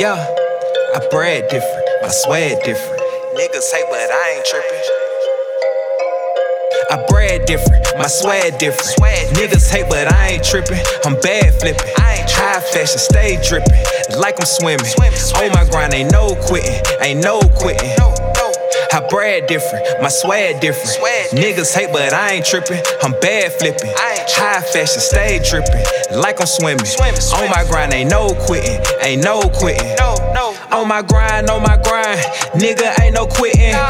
Yeah, I brag different, my swag different. Niggas hate, but I ain't tripping. I brag different, my swag different. Niggas hate, but I ain't tripping. I'm bad flipping. High fashion, stay dripping. Like I'm swimming. On my grind, ain't no quitting. Ain't no quitting. I brag different, my swag different. Niggas hate, but I ain't tripping. I'm bad flipping. High fashion, stay dripping. Like I'm swimming. On my grind, ain't no quitting. Ain't no quitting. On my grind, on my grind. Nigga, ain't no quitting. Turn the art block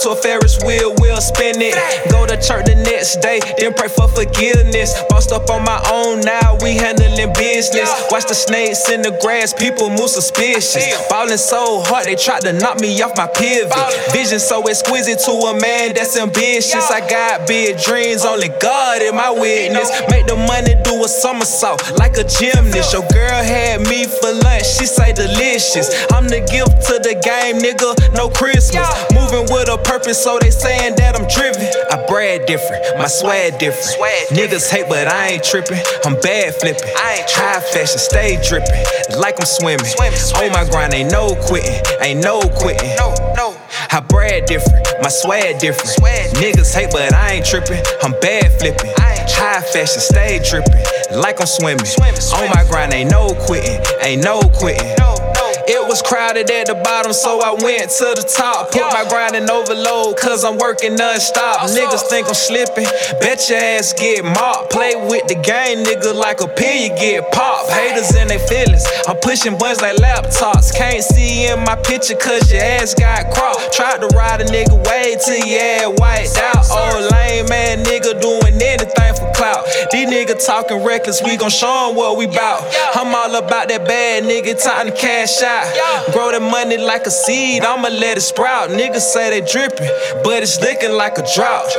to a Ferris wheel, we'll spin it. Go to church the next day, then pray for forgiveness. Bossed up on my own now, we handling business. Watch the snakes in the grass, people move suspicious. Ballin' so hard, they tried to knock me off my pivot. Vision so exquisite to a man that's ambitious. I got big dreams, only God in my witness. Make the money do a somersault like a gymnast. Your girl had me for lunch, she say delicious. I'm the gift to the game, nigga, no Christmas. Moving with a purpose, so they saying that I'm driven. I brag different, my swag different. Niggas hate, but I ain't tripping. I'm bad flipping. High fashion, stay dripping. Like I'm swimming. On my grind, ain't no quitting. Ain't no quitting. No, no. I brag different, my swag different. Niggas hate, but I ain't tripping. I'm bad flipping. High fashion, stay dripping. Like I'm swimming. On my grind, ain't no quitting. Ain't no quitting. It was crowded at the bottom, so I went to the top. Put my grind in overload, cause I'm working non-stop. Niggas think I'm slipping, bet your ass get mopped. Play with the game, nigga, like a pin, you get popped. Haters in their feelings, I'm pushing buttons like laptops. Can't see in my picture, cause your ass got cropped. Tried to ride a nigga way till your ass wiped out. Niggas talking reckless, we gon' show 'em what we bout. I'm all about that bad nigga, time to cash out. Grow the money like a seed, I'ma let it sprout. Niggas say they drippin', but it's looking like a drought.